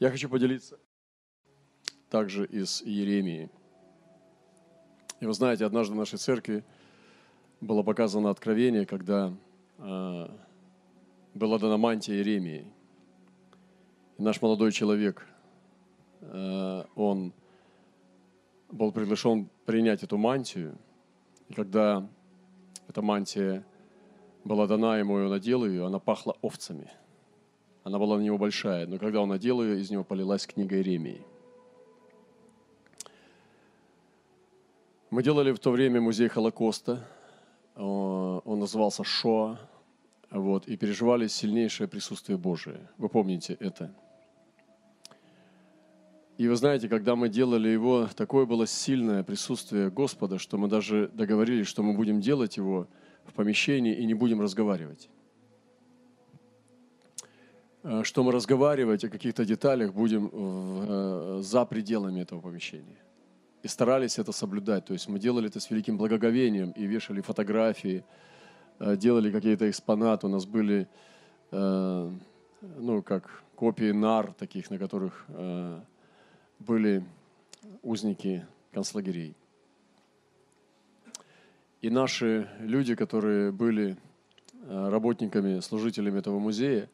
Я хочу поделиться также из Иеремии. И вы знаете, однажды в нашей церкви было показано откровение, когда э, была дана мантия Иеремии. И наш молодой человек, э, он был приглашен принять эту мантию. И когда эта мантия была дана ему, и он надел ее, она пахла овцами. Она была на него большая, но когда он надел ее, из него полилась книга Иеремии. Мы делали в то время музей Холокоста. Он назывался Шоа. Вот, и переживали сильнейшее присутствие Божие. Вы помните это? И вы знаете, когда мы делали его, такое было сильное присутствие Господа, что мы даже договорились, что мы будем делать его в помещении и не будем разговаривать. Э, что мы разговаривать о каких-то деталях будем э, за пределами этого помещения. И старались это соблюдать. То есть мы делали это с великим благоговением и вешали фотографии, э, делали какие-то экспонаты. У нас были, ну, как копии нар таких, на которых были узники концлагерей. И наши люди, которые были работниками, служителями этого музея,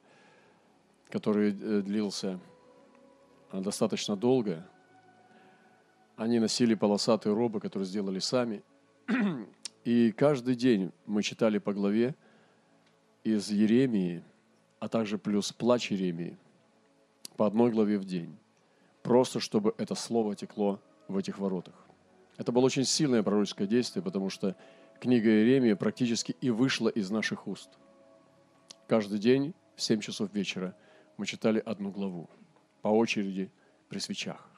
который э, длился э, достаточно долго, они носили полосатые робы, которые сделали сами. И каждый день мы читали по главе из Еремии, а также плюс плач Еремии, по одной главе в день просто чтобы это слово текло в этих воротах. Это было очень сильное пророческое действие, потому что книга Иеремия практически и вышла из наших уст. Каждый день в 7 часов вечера мы читали одну главу по очереди при свечах.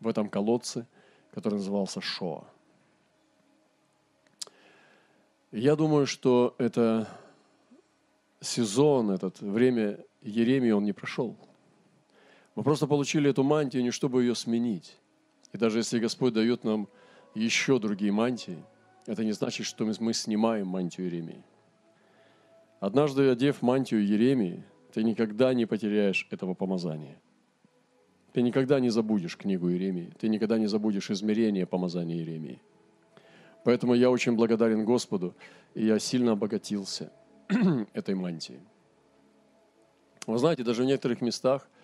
В этом колодце, который назывался Шоа. Я думаю, что это сезон, этот время Еремии, он не прошел – мы просто получили эту мантию не чтобы ее сменить. И даже если Господь дает нам еще другие мантии, это не значит, что мы снимаем мантию Еремии. Однажды, одев мантию Еремии, ты никогда не потеряешь этого помазания. Ты никогда не забудешь книгу Еремии. Ты никогда не забудешь измерение помазания Еремии. Поэтому я очень благодарен Господу, и я сильно обогатился этой мантией. Вы знаете, даже в некоторых местах –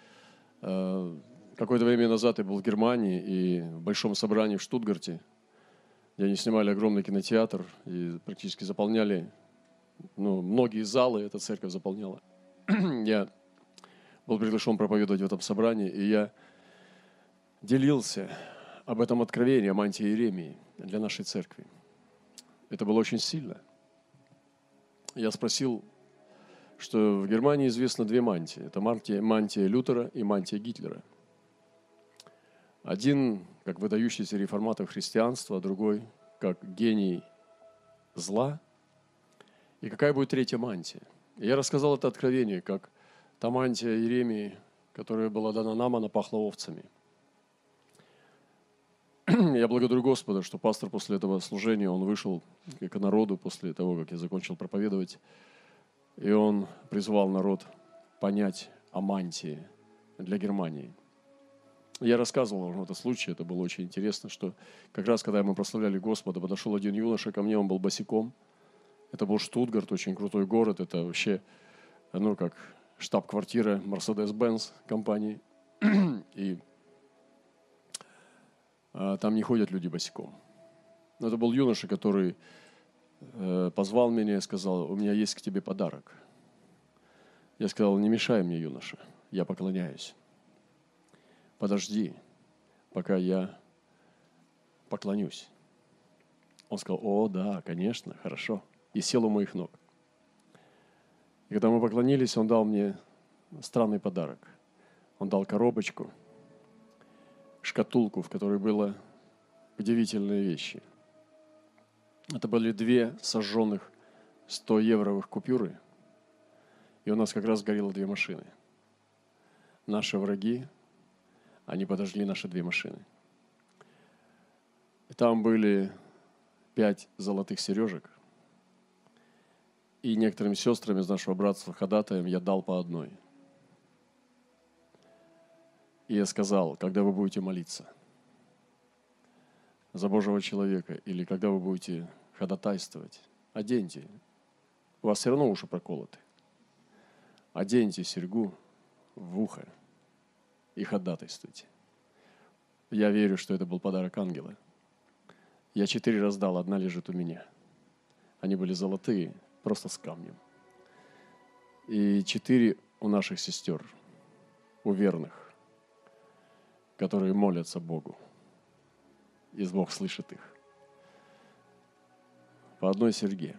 Э, какое-то время назад я был в Германии и в большом собрании в Штутгарте, где они снимали огромный кинотеатр и практически заполняли, ну, многие залы эта церковь заполняла. я был приглашен проповедовать в этом собрании, и я делился об этом откровении, о мантии Иеремии для нашей церкви. Это было очень сильно. Я спросил что в Германии известно две мантии. Это мантия, мантия Лютера и мантия Гитлера. Один как выдающийся реформатор христианства, а другой как гений зла. И какая будет третья мантия? Я рассказал это откровение, как та мантия Иеремии, которая была дана нам, она пахла овцами. Я благодарю Господа, что пастор после этого служения, он вышел к народу после того, как я закончил проповедовать, и он призвал народ понять о мантии для Германии. Я рассказывал вам этот случай, это было очень интересно, что как раз когда мы прославляли Господа, подошел один юноша ко мне, он был босиком. Это был Штутгарт, очень крутой город, это вообще, ну, как штаб-квартира Mercedes-Benz компании. И а, там не ходят люди босиком. Но это был юноша, который Э, позвал меня и сказал, у меня есть к тебе подарок. Я сказал, не мешай мне, юноша, я поклоняюсь. Подожди, пока я поклонюсь. Он сказал, о, да, конечно, хорошо. И сел у моих ног. И когда мы поклонились, он дал мне странный подарок. Он дал коробочку, шкатулку, в которой было удивительные вещи – это были две сожженных 100-евровых купюры. И у нас как раз горело две машины. Наши враги, они подожгли наши две машины. И там были пять золотых сережек. И некоторым сестрам из нашего братства ходатаем я дал по одной. И я сказал, когда вы будете молиться за Божьего человека или когда вы будете ходатайствовать, оденьте. У вас все равно уши проколоты. Оденьте серьгу в ухо и ходатайствуйте. Я верю, что это был подарок ангела. Я четыре раздал, одна лежит у меня. Они были золотые, просто с камнем. И четыре у наших сестер, у верных, которые молятся Богу. И Бог слышит их. По одной серьге.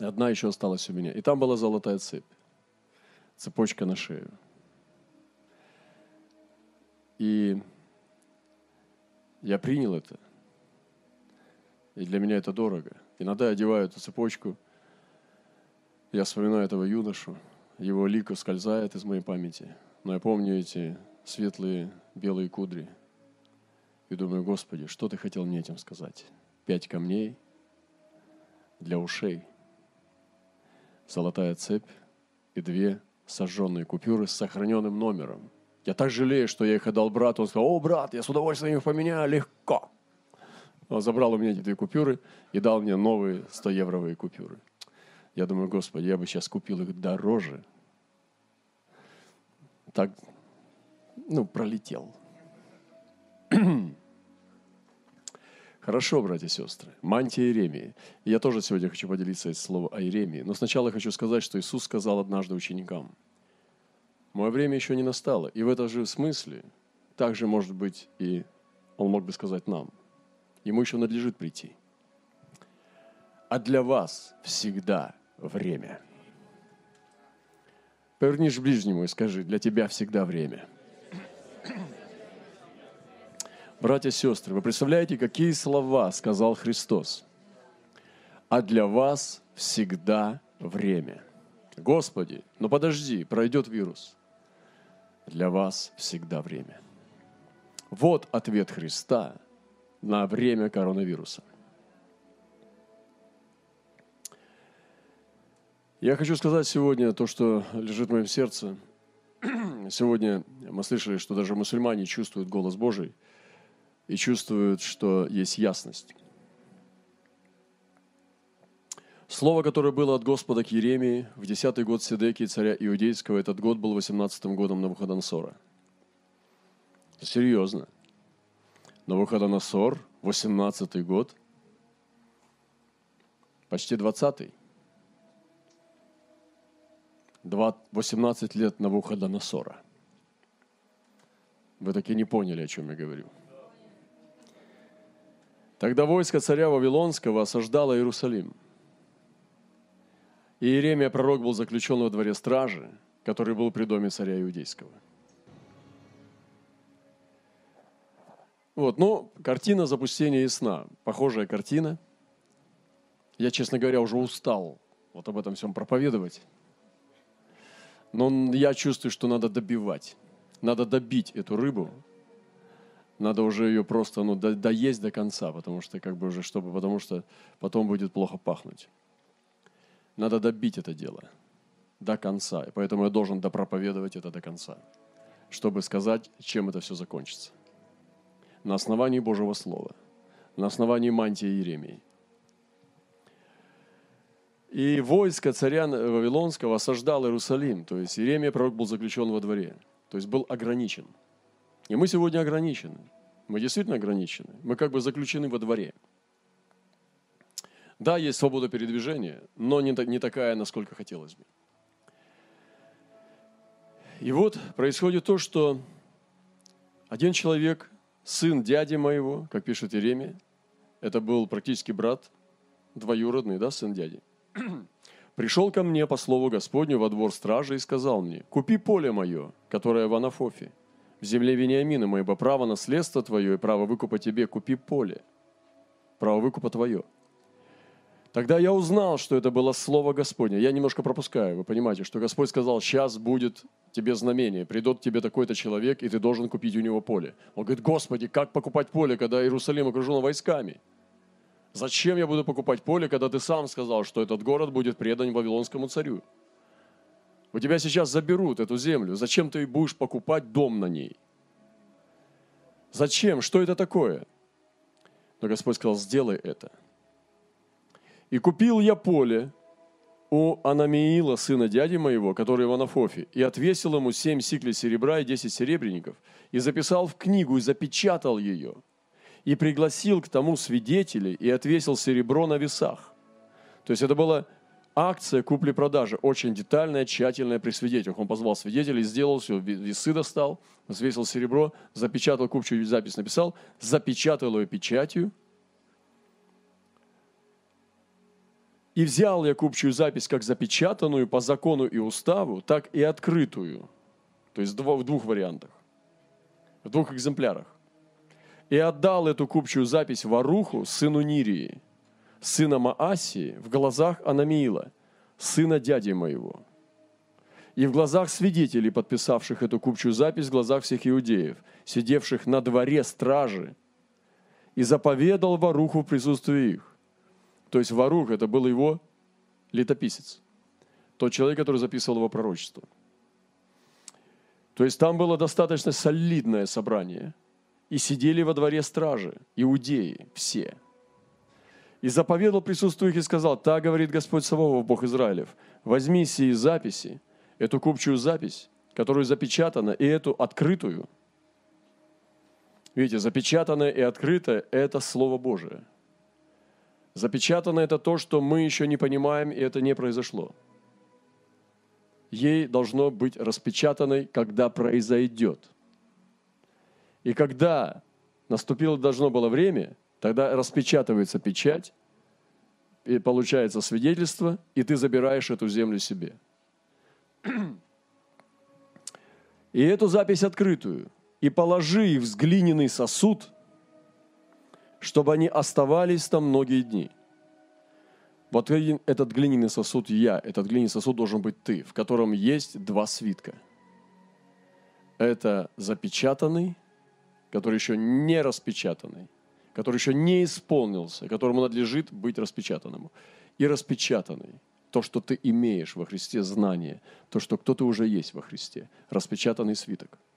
Одна еще осталась у меня. И там была золотая цепь. Цепочка на шею. И я принял это. И для меня это дорого. Иногда одеваю эту цепочку, я вспоминаю этого юношу, его лико скользает из моей памяти. Но я помню эти светлые белые кудри. И думаю, Господи, что ты хотел мне этим сказать? Пять камней для ушей, золотая цепь и две сожженные купюры с сохраненным номером – я так жалею, что я их отдал брату. Он сказал, о, брат, я с удовольствием их поменяю, легко. Забрал у меня эти две купюры и дал мне новые 100-евровые купюры. Я думаю, Господи, я бы сейчас купил их дороже. Так, ну, пролетел. Хорошо, братья и сестры. Мантия Иеремии. я тоже сегодня хочу поделиться этим словом о Иеремии. Но сначала хочу сказать, что Иисус сказал однажды ученикам – Мое время еще не настало. И в этом же смысле также, может быть, и он мог бы сказать нам. Ему еще надлежит прийти. А для вас всегда время. Повернись к ближнему и скажи, для тебя всегда время. Братья и сестры, вы представляете, какие слова сказал Христос? А для вас всегда время. Господи, ну подожди, пройдет вирус для вас всегда время. Вот ответ Христа на время коронавируса. Я хочу сказать сегодня то, что лежит в моем сердце. Сегодня мы слышали, что даже мусульмане чувствуют голос Божий и чувствуют, что есть ясность. Слово, которое было от Господа к Еремии в десятый год Седеки, царя Иудейского, этот год был 18-м годом Навуходоносора. Серьезно. Навуходоносор, 18-й год, почти 20-й. 18 лет Навуходоносора. Вы таки не поняли, о чем я говорю. Тогда войско царя Вавилонского осаждало Иерусалим – и Иеремия, пророк, был заключен во дворе стражи, который был при доме царя Иудейского. Вот, ну, картина запустения и сна. Похожая картина. Я, честно говоря, уже устал вот об этом всем проповедовать. Но я чувствую, что надо добивать. Надо добить эту рыбу. Надо уже ее просто ну, доесть до конца, потому что как бы уже чтобы, потому что потом будет плохо пахнуть. Надо добить это дело до конца. И поэтому я должен допроповедовать это до конца, чтобы сказать, чем это все закончится. На основании Божьего Слова, на основании мантии Иеремии. И войско царя Вавилонского осаждал Иерусалим. То есть Иеремия, пророк, был заключен во дворе. То есть был ограничен. И мы сегодня ограничены. Мы действительно ограничены. Мы как бы заключены во дворе – да, есть свобода передвижения, но не, не такая, насколько хотелось бы. И вот происходит то, что один человек, сын дяди моего, как пишет Иеремия, это был практически брат, двоюродный, да, сын дяди, пришел ко мне по слову Господню во двор стражи и сказал мне, купи поле мое, которое в Анафофе, в земле Вениамина моего, право наследства твое и право выкупа тебе, купи поле, право выкупа твое – Тогда я узнал, что это было Слово Господне. Я немножко пропускаю, вы понимаете, что Господь сказал, сейчас будет тебе знамение, придет тебе такой-то человек, и ты должен купить у него поле. Он говорит, Господи, как покупать поле, когда Иерусалим окружен войсками? Зачем я буду покупать поле, когда ты сам сказал, что этот город будет предан Вавилонскому царю? У тебя сейчас заберут эту землю. Зачем ты будешь покупать дом на ней? Зачем? Что это такое? Но Господь сказал, сделай это. И купил я поле у Анамиила, сына дяди моего, который в Анафофе, и отвесил ему семь сиклей серебра и десять серебряников, и записал в книгу, и запечатал ее, и пригласил к тому свидетелей, и отвесил серебро на весах. То есть это была акция купли-продажи, очень детальная, тщательная при свидетелях. Он позвал свидетелей, сделал все, весы достал, взвесил серебро, запечатал купчую запись, написал, запечатал ее печатью – И взял я купчую запись как запечатанную по закону и уставу, так и открытую. То есть в двух вариантах, в двух экземплярах. И отдал эту купчую запись Варуху, сыну Нирии, сына Маасии, в глазах Анамиила, сына дяди моего. И в глазах свидетелей, подписавших эту купчую запись, в глазах всех иудеев, сидевших на дворе стражи, и заповедал Варуху в присутствии их то есть Варух – это был его летописец. Тот человек, который записывал его пророчество. То есть там было достаточно солидное собрание. И сидели во дворе стражи, иудеи, все. И заповедал присутствующих и сказал, так говорит Господь Саваоф, Бог Израилев, возьми сии записи, эту купчую запись, которую запечатана, и эту открытую. Видите, запечатанное и открытое – это Слово Божие – Запечатано это то, что мы еще не понимаем, и это не произошло. Ей должно быть распечатанной, когда произойдет. И когда наступило должно было время, тогда распечатывается печать, и получается свидетельство, и ты забираешь эту землю себе. И эту запись открытую, и положи в глиняный сосуд – чтобы они оставались там многие дни. Вот этот глиняный сосуд я, этот глиняный сосуд должен быть ты, в котором есть два свитка. Это запечатанный, который еще не распечатанный, который еще не исполнился, которому надлежит быть распечатанным. И распечатанный, то, что ты имеешь во Христе, знание, то, что кто-то уже есть во Христе, распечатанный свиток –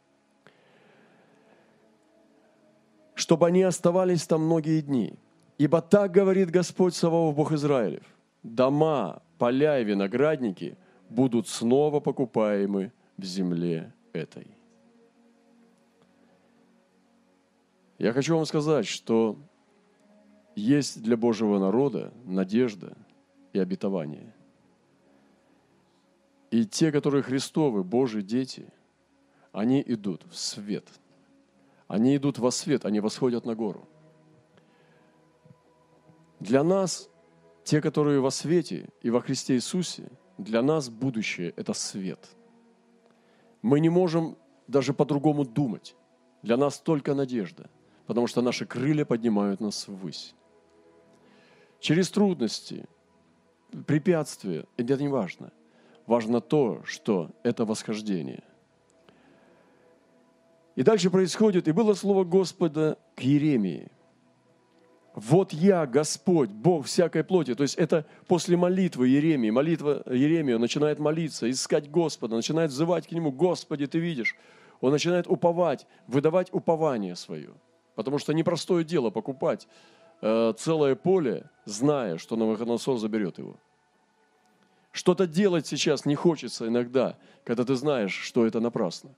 чтобы они оставались там многие дни. Ибо так говорит Господь Саваоф, Бог Израилев, дома, поля и виноградники будут снова покупаемы в земле этой. Я хочу вам сказать, что есть для Божьего народа надежда и обетование. И те, которые Христовы, Божьи дети, они идут в свет – они идут во свет, они восходят на гору. Для нас, те, которые во свете и во Христе Иисусе, для нас будущее – это свет. Мы не можем даже по-другому думать. Для нас только надежда, потому что наши крылья поднимают нас ввысь. Через трудности, препятствия, это не важно. Важно то, что это восхождение. И дальше происходит, и было слово Господа к Еремии. Вот я, Господь, Бог всякой плоти. То есть это после молитвы Еремии. Молитва Еремия, он начинает молиться, искать Господа, начинает взывать к Нему. Господи, Ты видишь. Он начинает уповать, выдавать упование свое. Потому что непростое дело покупать э, целое поле, зная, что Навуходоносор заберет его. Что-то делать сейчас не хочется иногда, когда ты знаешь, что это напрасно.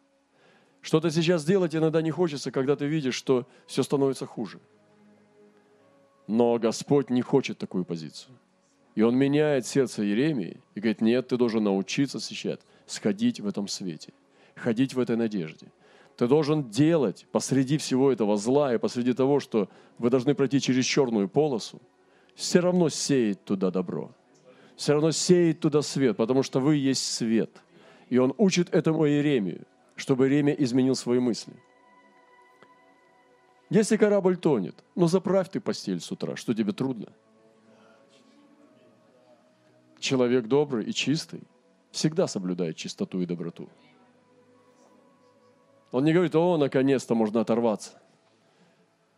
Что-то сейчас делать иногда не хочется, когда ты видишь, что все становится хуже. Но Господь не хочет такую позицию. И Он меняет сердце Еремии и говорит, нет, ты должен научиться сейчас сходить в этом свете, ходить в этой надежде. Ты должен делать посреди всего этого зла и посреди того, что вы должны пройти через черную полосу, все равно сеять туда добро. Все равно сеять туда свет, потому что вы есть свет. И он учит этому Иеремию чтобы Ремя изменил свои мысли. Если корабль тонет, ну заправь ты постель с утра, что тебе трудно? Человек добрый и чистый всегда соблюдает чистоту и доброту. Он не говорит, о, наконец-то можно оторваться.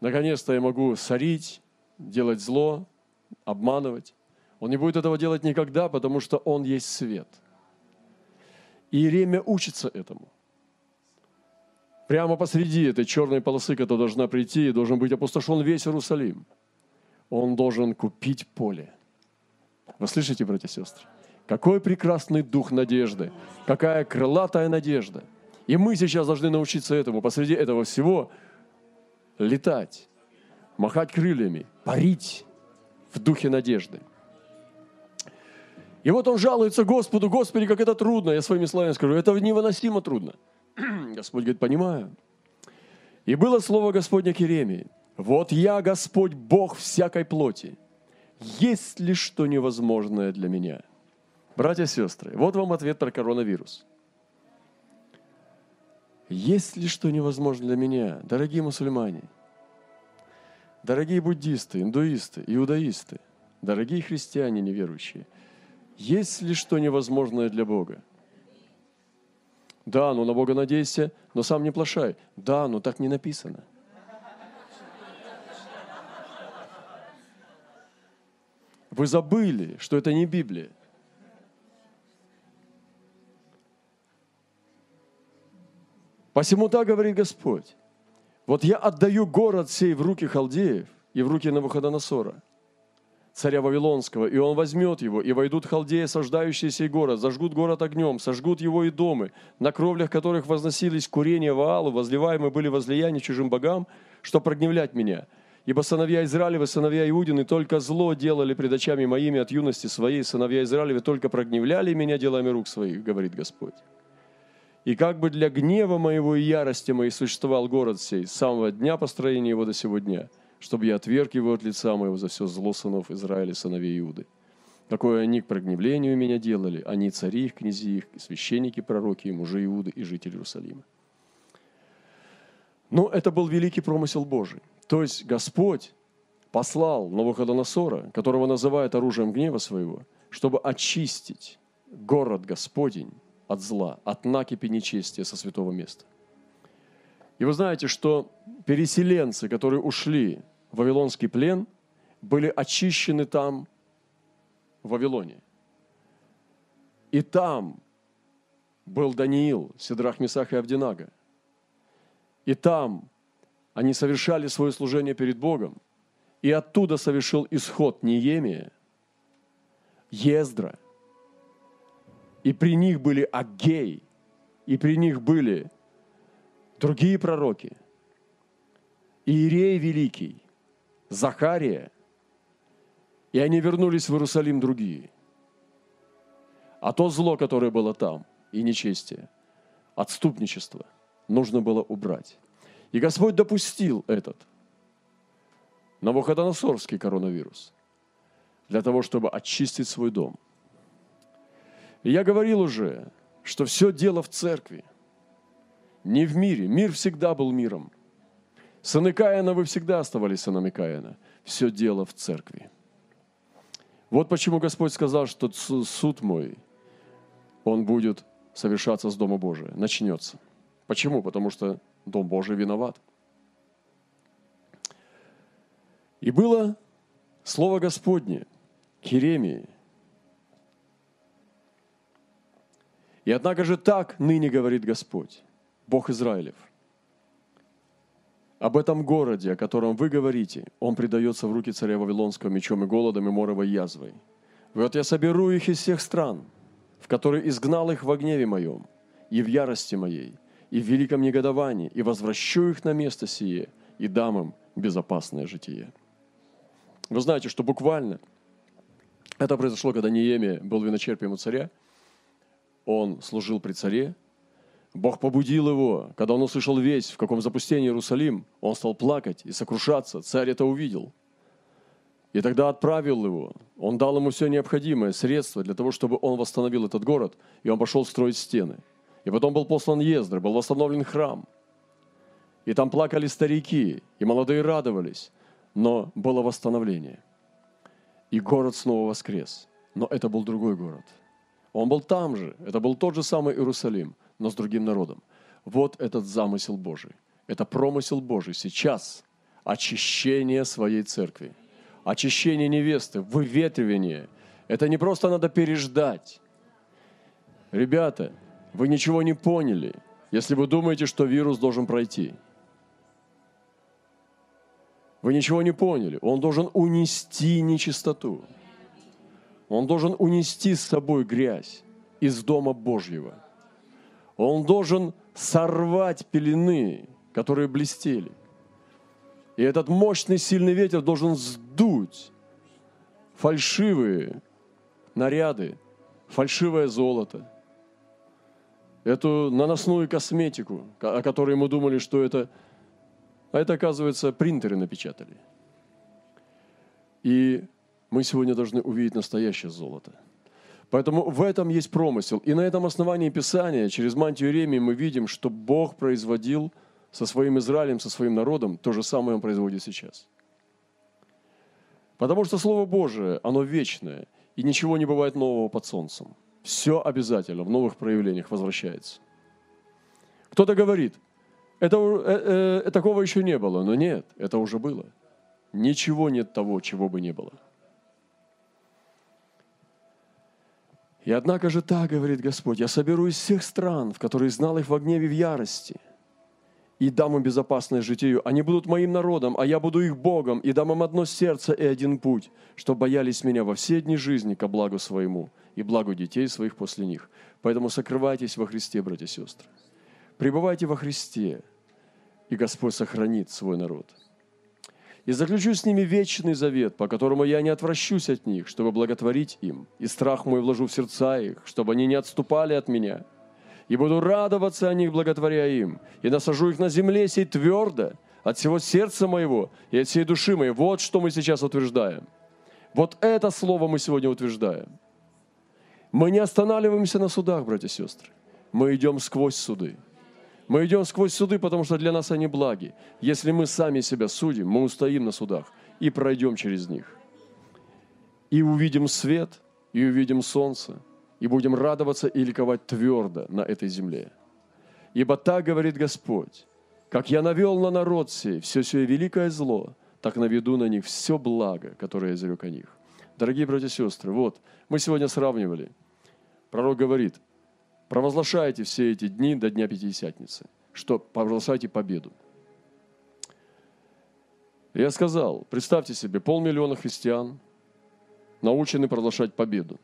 Наконец-то я могу сорить, делать зло, обманывать. Он не будет этого делать никогда, потому что он есть свет – И Иеремия учится этому. Прямо посреди этой черной полосы, которая должна прийти, должен быть опустошен весь Иерусалим. Он должен купить поле. Вы слышите, братья и сестры? Какой прекрасный дух надежды, какая крылатая надежда. И мы сейчас должны научиться этому, посреди этого всего летать, махать крыльями, парить в духе надежды. И вот он жалуется Господу, Господи, как это трудно. Я своими словами скажу, это невыносимо трудно. Господь говорит, понимаю. И было слово Господня к Еремии. Вот я, Господь, Бог всякой плоти. Есть ли что невозможное для меня – Братья и сестры, вот вам ответ про коронавирус. Есть ли что невозможно для меня, дорогие мусульмане, дорогие буддисты, индуисты, иудаисты, дорогие христиане неверующие, есть ли что невозможное для Бога? Да, ну на Бога надейся, но сам не плашай. Да, но так не написано. Вы забыли, что это не Библия. Посему так говорит Господь. Вот я отдаю город сей в руки халдеев и в руки Навуходоносора, царя Вавилонского, и он возьмет его, и войдут халдеи, сождающие сей город, зажгут город огнем, сожгут его и домы, на кровлях которых возносились курения Ваалу, возливаемые были возлияния чужим богам, что прогневлять меня. Ибо сыновья Израилевы, сыновья Иудины, только зло делали пред очами моими от юности своей, сыновья Израилевы только прогневляли меня делами рук своих, говорит Господь. И как бы для гнева моего и ярости моей существовал город сей с самого дня построения его до сего дня, чтобы я отверг его от лица моего за все зло сынов Израиля, сыновей Иуды. Какое они к прогневлению меня делали, они цари их, князи их, священники, пророки, и мужи Иуды и жители Иерусалима. Но это был великий промысел Божий. То есть Господь послал Навуходоносора, которого называют оружием гнева своего, чтобы очистить город Господень от зла, от накипи нечестия со святого места. И вы знаете, что переселенцы, которые ушли Вавилонский плен, были очищены там, в Вавилоне. И там был Даниил, Сидрах, Месах и Авдинага. И там они совершали свое служение перед Богом. И оттуда совершил исход Неемия, Ездра – и при них были Агей, и при них были другие пророки, Иерей Великий, Захария, и они вернулись в Иерусалим другие. А то зло, которое было там, и нечестие, отступничество, нужно было убрать. И Господь допустил этот Навуходоносорский коронавирус для того, чтобы очистить свой дом – и я говорил уже, что все дело в церкви, не в мире. Мир всегда был миром. Сыны Каина вы всегда оставались сынами Каина. Все дело в церкви. Вот почему Господь сказал, что суд мой, он будет совершаться с Дома Божия, начнется. Почему? Потому что Дом Божий виноват. И было Слово Господне к Еремии, И однако же так ныне говорит Господь, Бог Израилев. Об этом городе, о котором вы говорите, он предается в руки царя Вавилонского мечом и голодом и моровой язвой. Вот я соберу их из всех стран, в которые изгнал их в гневе моем, и в ярости моей, и в великом негодовании, и возвращу их на место сие, и дам им безопасное житие. Вы знаете, что буквально это произошло, когда Неемия был виночерпием у царя – он служил при царе, Бог побудил его, когда он услышал весть, в каком запустении Иерусалим, он стал плакать и сокрушаться. Царь это увидел. И тогда отправил его. Он дал ему все необходимое, средства для того, чтобы он восстановил этот город, и он пошел строить стены. И потом был послан Ездра, был восстановлен храм. И там плакали старики, и молодые радовались, но было восстановление. И город снова воскрес. Но это был другой город – он был там же. Это был тот же самый Иерусалим, но с другим народом. Вот этот замысел Божий. Это промысел Божий. Сейчас очищение своей церкви. Очищение невесты, выветривание. Это не просто надо переждать. Ребята, Вы ничего не поняли, если вы думаете, что вирус должен пройти. Вы ничего не поняли. Он должен унести нечистоту. Он должен унести с собой грязь из Дома Божьего. Он должен сорвать пелены, которые блестели. И этот мощный сильный ветер должен сдуть фальшивые наряды, фальшивое золото, эту наносную косметику, о которой мы думали, что это, а это, оказывается, принтеры напечатали. И мы сегодня должны увидеть настоящее золото. Поэтому в этом есть промысел. И на этом основании Писания, через мантию Ремии, мы видим, что Бог производил со своим Израилем, со своим народом, то же самое Он производит сейчас. Потому что Слово Божие, оно вечное, и ничего не бывает нового под солнцем. Все обязательно в новых проявлениях возвращается. Кто-то говорит, это, э, э, такого еще не было, но нет, это уже было. Ничего нет того, чего бы не было. И однако же так, говорит Господь, я соберу из всех стран, в которые знал их в гневе в ярости, и дам им безопасное житию. Они будут моим народом, а я буду их Богом, и дам им одно сердце и один путь, чтобы боялись меня во все дни жизни ко благу своему и благу детей своих после них. Поэтому сокрывайтесь во Христе, братья и сестры. Пребывайте во Христе, и Господь сохранит свой народ – и заключу с ними вечный завет, по которому я не отвращусь от них, чтобы благотворить им, и страх мой вложу в сердца их, чтобы они не отступали от меня. И буду радоваться о них, благотворя им, и насажу их на земле сей твердо, от всего сердца моего и от всей души моей. Вот что мы сейчас утверждаем. Вот это слово мы сегодня утверждаем. Мы не останавливаемся на судах, братья и сестры. Мы идем сквозь суды. Мы идем сквозь суды, потому что для нас они благи. Если мы сами себя судим, мы устоим на судах и пройдем через них. И увидим свет, и увидим солнце, и будем радоваться и ликовать твердо на этой земле. Ибо так говорит Господь, как я навел на народ сей все сие великое зло, так наведу на них все благо, которое я изрек о них. Дорогие братья и сестры, вот, мы сегодня сравнивали. Пророк говорит, Провозглашайте все эти дни до Дня Пятидесятницы, что провозглашайте победу. Я сказал, представьте себе, полмиллиона христиан научены провозглашать победу.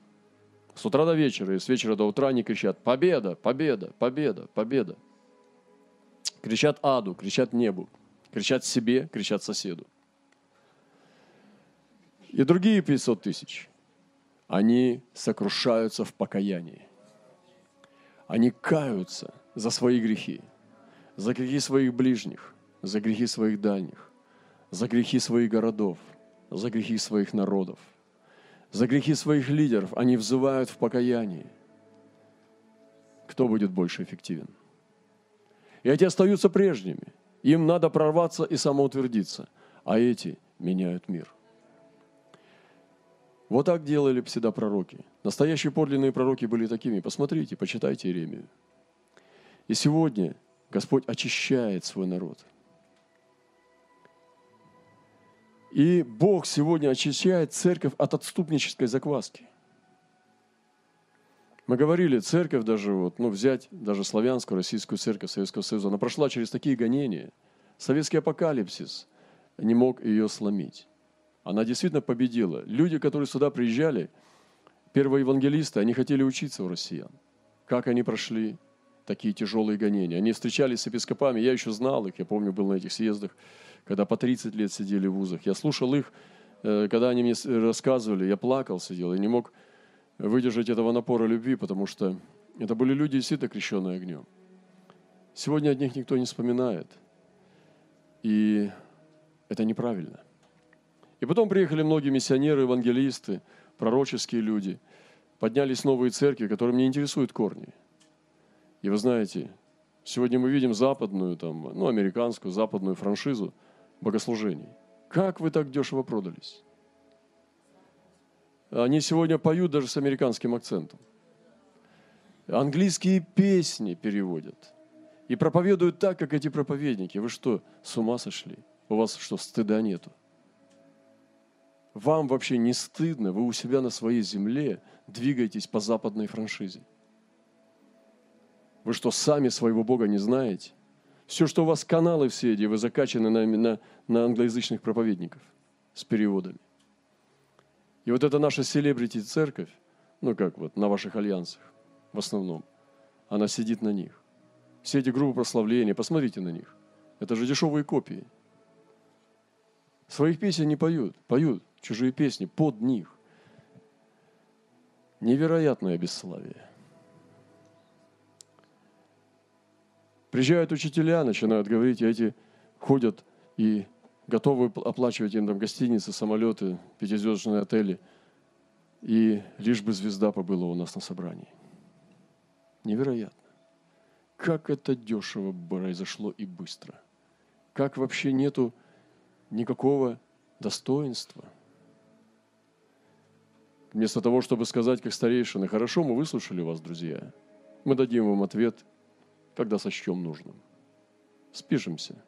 С утра до вечера и с вечера до утра они кричат «Победа! Победа! Победа! Победа!» Кричат аду, кричат небу, кричат себе, кричат соседу. И другие 500 тысяч, они сокрушаются в покаянии. Они каются за свои грехи, за грехи своих ближних, за грехи своих дальних, за грехи своих городов, за грехи своих народов, за грехи своих лидеров. Они взывают в покаянии. Кто будет больше эффективен? И эти остаются прежними. Им надо прорваться и самоутвердиться, а эти меняют мир – вот так делали всегда пророки. Настоящие подлинные пророки были такими. Посмотрите, почитайте Иеремию. И сегодня Господь очищает свой народ. И Бог сегодня очищает церковь от отступнической закваски. Мы говорили, церковь даже, вот, ну, взять даже славянскую, российскую церковь Советского Союза, она прошла через такие гонения. Советский апокалипсис не мог ее сломить. Она действительно победила. Люди, которые сюда приезжали, первые евангелисты, они хотели учиться у россиян. Как они прошли такие тяжелые гонения. Они встречались с епископами, я еще знал их, я помню, был на этих съездах, когда по 30 лет сидели в вузах. Я слушал их, э, когда они мне рассказывали, я плакал, сидел, и не мог выдержать этого напора любви, потому что это были люди действительно крещенные огнем. Сегодня от них никто не вспоминает. И это неправильно – и потом приехали многие миссионеры, евангелисты, пророческие люди. Поднялись новые церкви, которым не интересуют корни. И вы знаете, сегодня мы видим западную, там, ну, американскую, западную франшизу богослужений. Как вы так дешево продались? Они сегодня поют даже с американским акцентом. Английские песни переводят. И проповедуют так, как эти проповедники. Вы что, с ума сошли? У вас что, стыда нету? Вам вообще не стыдно, вы у себя на своей земле двигаетесь по западной франшизе. Вы что, сами своего Бога не знаете? Все, что у вас каналы все эти, вы закачаны на, на, на англоязычных проповедников с переводами. И вот эта наша селебрити церковь, ну как вот, на ваших альянсах в основном, она сидит на них. Все эти группы прославления, посмотрите на них. Это же дешевые копии. Своих песен не поют, поют чужие песни под них. Невероятное бесславие. Приезжают учителя, начинают говорить, а эти ходят и готовы оплачивать им там гостиницы, самолеты, пятизвездочные отели. И лишь бы звезда побыла у нас на собрании. Невероятно. Как это дешево произошло и быстро. Как вообще нету никакого достоинства. Вместо того, чтобы сказать, как старейшины, хорошо, мы выслушали вас, друзья. Мы дадим вам ответ, когда сочтем нужным. Спишемся.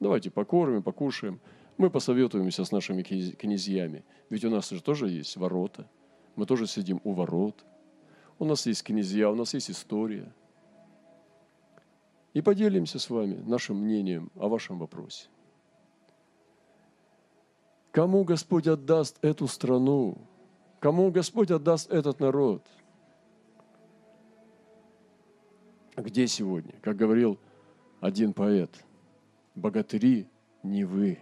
Давайте покормим, покушаем. Мы посоветуемся с нашими князьями. Ведь у нас же тоже есть ворота. Мы тоже сидим у ворот. У нас есть князья, у нас есть история. И поделимся с вами нашим мнением о вашем вопросе. Кому Господь отдаст эту страну? Кому Господь отдаст этот народ? Где сегодня? Как говорил один поэт, богатыри не вы.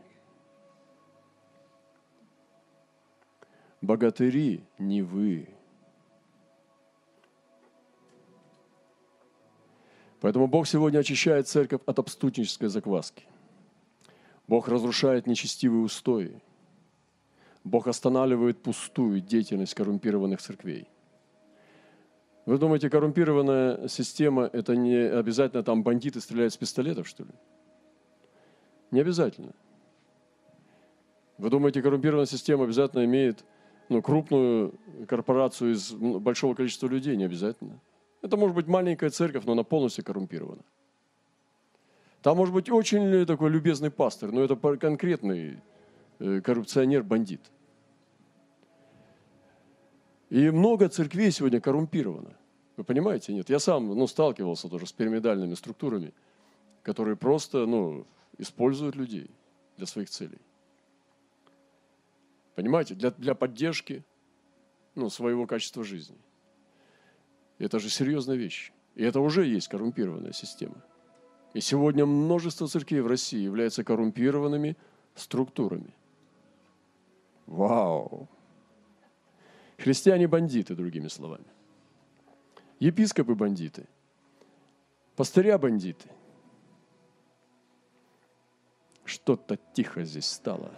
Богатыри не вы. Поэтому Бог сегодня очищает церковь от обступнической закваски. Бог разрушает нечестивые устои. Бог останавливает пустую деятельность коррумпированных церквей. Вы думаете, коррумпированная система – это не обязательно там бандиты стреляют с пистолетов, что ли? Не обязательно. Вы думаете, коррумпированная система обязательно имеет ну, крупную корпорацию из большого количества людей? Не обязательно. Это может быть маленькая церковь, но она полностью коррумпирована. Там может быть очень такой любезный пастор, но это конкретный э, коррупционер-бандит. И много церквей сегодня коррумпировано. Вы понимаете? Нет. Я сам ну, сталкивался тоже с пирамидальными структурами, которые просто ну, используют людей для своих целей. Понимаете? Для, для поддержки ну, своего качества жизни. Это же серьезная вещь. И это уже есть коррумпированная система. И сегодня множество церквей в России являются коррумпированными структурами. Вау! Христиане-бандиты, другими словами. Епископы-бандиты. Пастыря-бандиты. Что-то тихо здесь стало.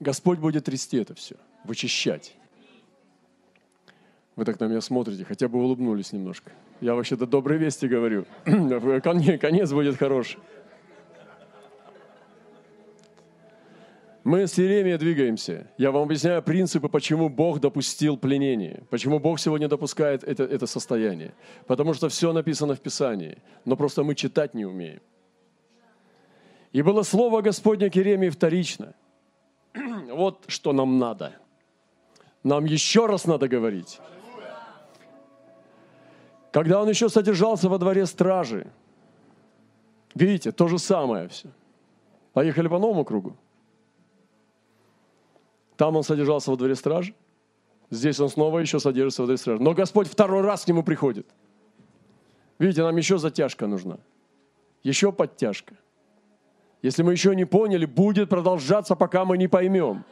Господь будет трясти это все, вычищать. Вы так на меня смотрите, хотя бы улыбнулись немножко. Я вообще-то добрые вести говорю. Конец будет хороший. Мы с Иеремией двигаемся. Я вам объясняю принципы, почему Бог допустил пленение, почему Бог сегодня допускает это, это состояние. Потому что все написано в Писании, но просто мы читать не умеем. И было слово Господня к Иеремии вторично. Вот что нам надо. Нам еще раз надо говорить. Когда он еще содержался во дворе стражи, видите, то же самое все. Поехали по новому кругу. Там он содержался во дворе стражи. Здесь он снова еще содержится во дворе стражи. Но Господь второй раз к нему приходит. Видите, нам еще затяжка нужна. Еще подтяжка. Если мы еще не поняли, будет продолжаться, пока мы не поймем.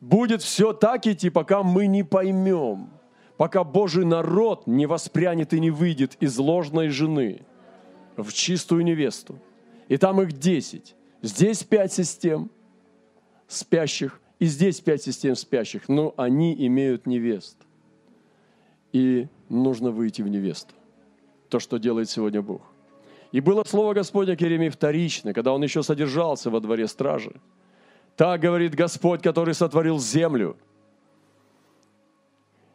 Будет все так идти, пока мы не поймем. Пока Божий народ не воспрянет и не выйдет из ложной жены в чистую невесту. И там их десять. Здесь пять систем спящих, и здесь пять систем спящих, но они имеют невест. И нужно выйти в невесту. То, что делает сегодня Бог. И было слово Господня к Иеремии вторично, когда он еще содержался во дворе стражи. Так говорит Господь, который сотворил землю.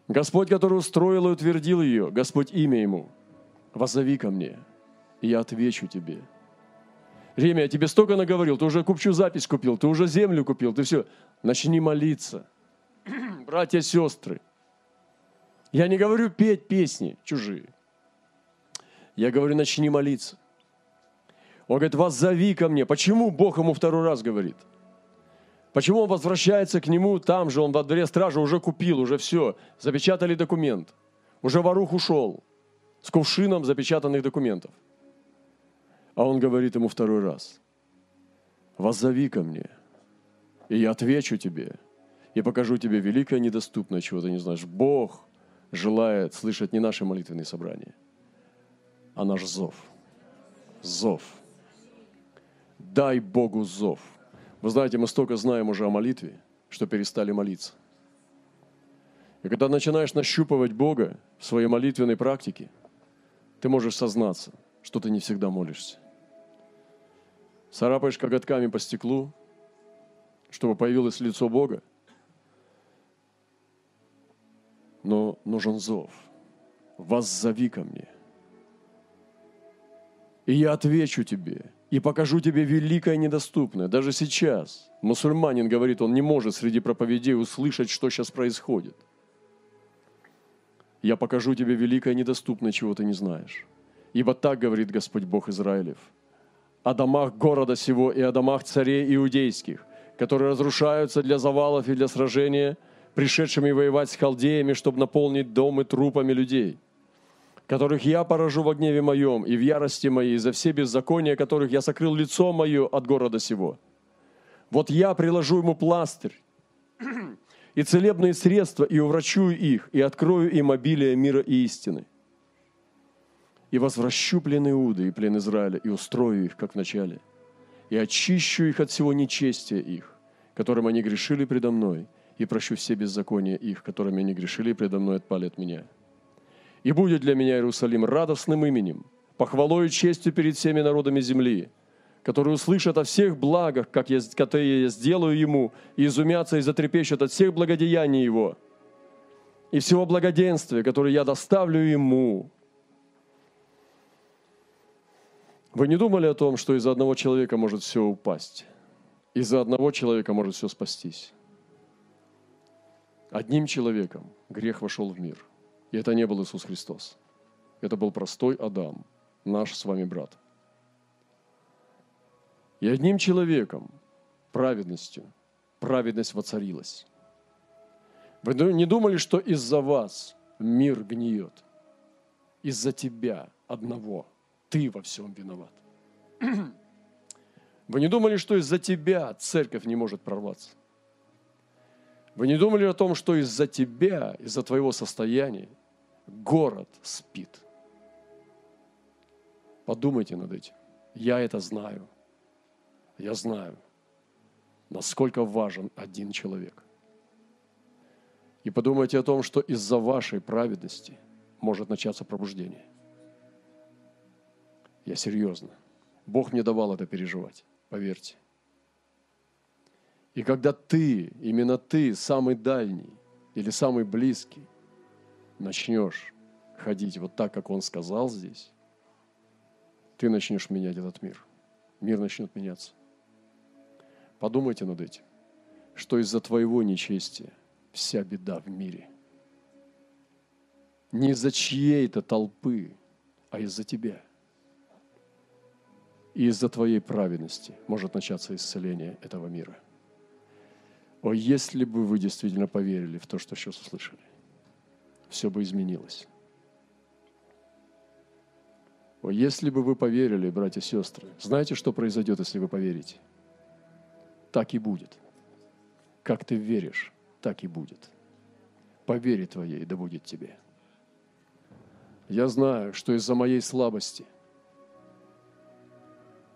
Господь, который устроил и утвердил ее, Господь имя ему. Возови ко мне, и я отвечу тебе. Ремя, я тебе столько наговорил, ты уже купчу запись купил, ты уже землю купил, ты все. Начни молиться. Братья, сестры, Я не говорю петь песни чужие. Я говорю, начни молиться. Он говорит, вас зови ко мне. Почему Бог ему второй раз говорит? Почему он возвращается к нему там же, он во дворе стражи уже купил, уже все, запечатали документ. Уже ворух ушел с кувшином запечатанных документов. А он говорит ему второй раз, воззови ко мне, и я отвечу тебе, и покажу тебе великое недоступное, чего ты не знаешь. Бог желает слышать не наши молитвенные собрания, а наш зов. Зов. Дай Богу зов. Вы знаете, мы столько знаем уже о молитве, что перестали молиться. И когда начинаешь нащупывать Бога в своей молитвенной практике, ты можешь сознаться, что ты не всегда молишься. Царапаешь коготками по стеклу, чтобы появилось лицо Бога. Но нужен зов. Воззови ко мне. И я отвечу тебе, и покажу тебе великое недоступное. Даже сейчас мусульманин говорит, он не может среди проповедей услышать, что сейчас происходит. Я покажу тебе великое недоступное, чего ты не знаешь. Ибо так говорит Господь Бог Израилев – о домах города сего и о домах царей иудейских, которые разрушаются для завалов и для сражения, пришедшими воевать с халдеями, чтобы наполнить домы трупами людей, которых я поражу во гневе моем и в ярости моей за все беззакония, которых я сокрыл лицо мое от города сего. Вот я приложу ему пластырь и целебные средства, и уврачую их, и открою им обилие мира и истины – и возвращу плен Иуды и плен Израиля, и устрою их, как в начале, и очищу их от всего нечестия их, которым они грешили предо мной, и прощу все беззакония их, которыми они грешили предо мной, отпали от меня. И будет для меня Иерусалим радостным именем, похвалой и честью перед всеми народами земли, которые услышат о всех благах, как я, которые я сделаю ему, и изумятся и затрепещут от всех благодеяний его, и всего благоденствия, которое я доставлю ему, Вы не думали о том, что из-за одного человека может все упасть? Из-за одного человека может все спастись. Одним человеком грех вошел в мир. И это не был Иисус Христос. Это был простой Адам, наш с вами брат. И одним человеком, праведностью, праведность воцарилась. Вы не думали, что из-за вас мир гниет? Из-за тебя одного – ты во всем виноват. Вы не думали, что из-за тебя церковь не может прорваться? Вы не думали о том, что из-за тебя, из-за твоего состояния город спит? Подумайте над этим. Я это знаю. Я знаю, насколько важен один человек. И подумайте о том, что из-за вашей праведности может начаться пробуждение – я серьезно. Бог мне давал это переживать, поверьте. И когда ты, именно ты, самый дальний или самый близкий, начнешь ходить вот так, как Он сказал здесь, ты начнешь менять этот мир. Мир начнет меняться. Подумайте над этим, что из-за твоего нечестия вся беда в мире. Не из-за чьей-то толпы, а из-за тебя – и из-за твоей праведности может начаться исцеление этого мира. О, если бы вы действительно поверили в то, что сейчас услышали, все бы изменилось. О, если бы вы поверили, братья и сестры, знаете, что произойдет, если вы поверите? Так и будет. Как ты веришь, так и будет. По вере твоей да будет тебе. Я знаю, что из-за моей слабости –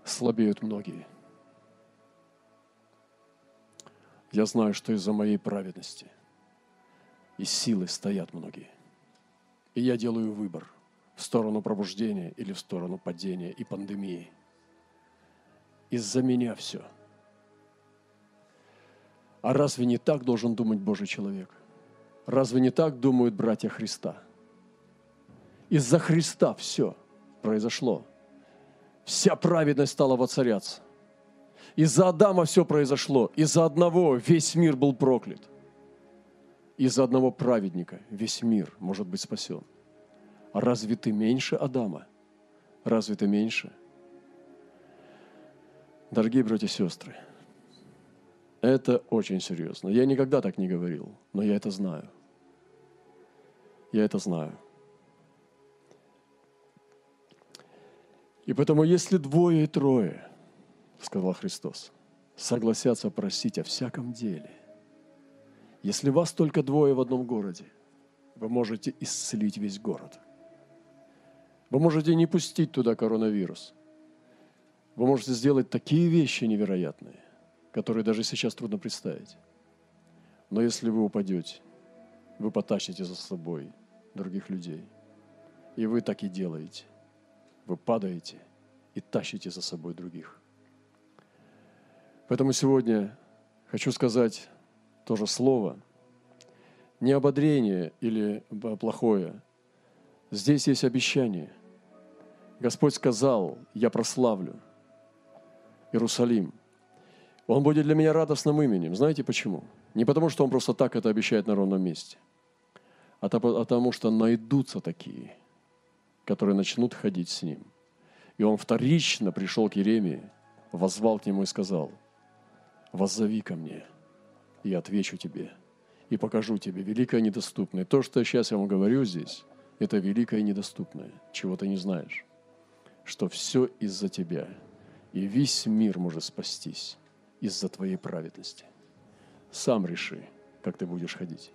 слабеют многие. Я знаю, что из-за моей праведности и силы стоят многие. И я делаю выбор в сторону пробуждения или в сторону падения и пандемии. Из-за меня все. А разве не так должен думать Божий человек? Разве не так думают братья Христа? Из-за Христа все произошло – вся праведность стала воцаряться. Из-за Адама все произошло. Из-за одного весь мир был проклят. из-за одного праведника весь мир может быть спасен. А разве ты меньше Адама? Разве ты меньше? Дорогие братья и сестры, это очень серьезно. Я никогда так не говорил, но я это знаю. Я это знаю. И поэтому, если двое и трое, сказал Христос, согласятся просить о всяком деле, если вас только двое в одном городе, вы можете исцелить весь город. Вы можете не пустить туда коронавирус. Вы можете сделать такие вещи невероятные, которые даже сейчас трудно представить. Но если вы упадете, вы потащите за собой других людей. И вы так и делаете. Вы падаете и тащите за собой других. Поэтому сегодня хочу сказать тоже слово, не ободрение или плохое. Здесь есть обещание. Господь сказал, я прославлю Иерусалим. Он будет для меня радостным именем. Знаете почему? Не потому, что он просто так это обещает на ровном месте, а, а потому, что найдутся такие, которые начнут ходить с ним. И он вторично пришел к Еремии, возвал к нему и сказал, «Воззови ко мне, и я отвечу тебе, и покажу тебе великое и недоступное». То, что сейчас я вам говорю здесь, это великое и недоступное, чего ты не знаешь, что все из-за тебя, и весь мир может спастись из-за твоей праведности. Сам реши, как ты будешь ходить.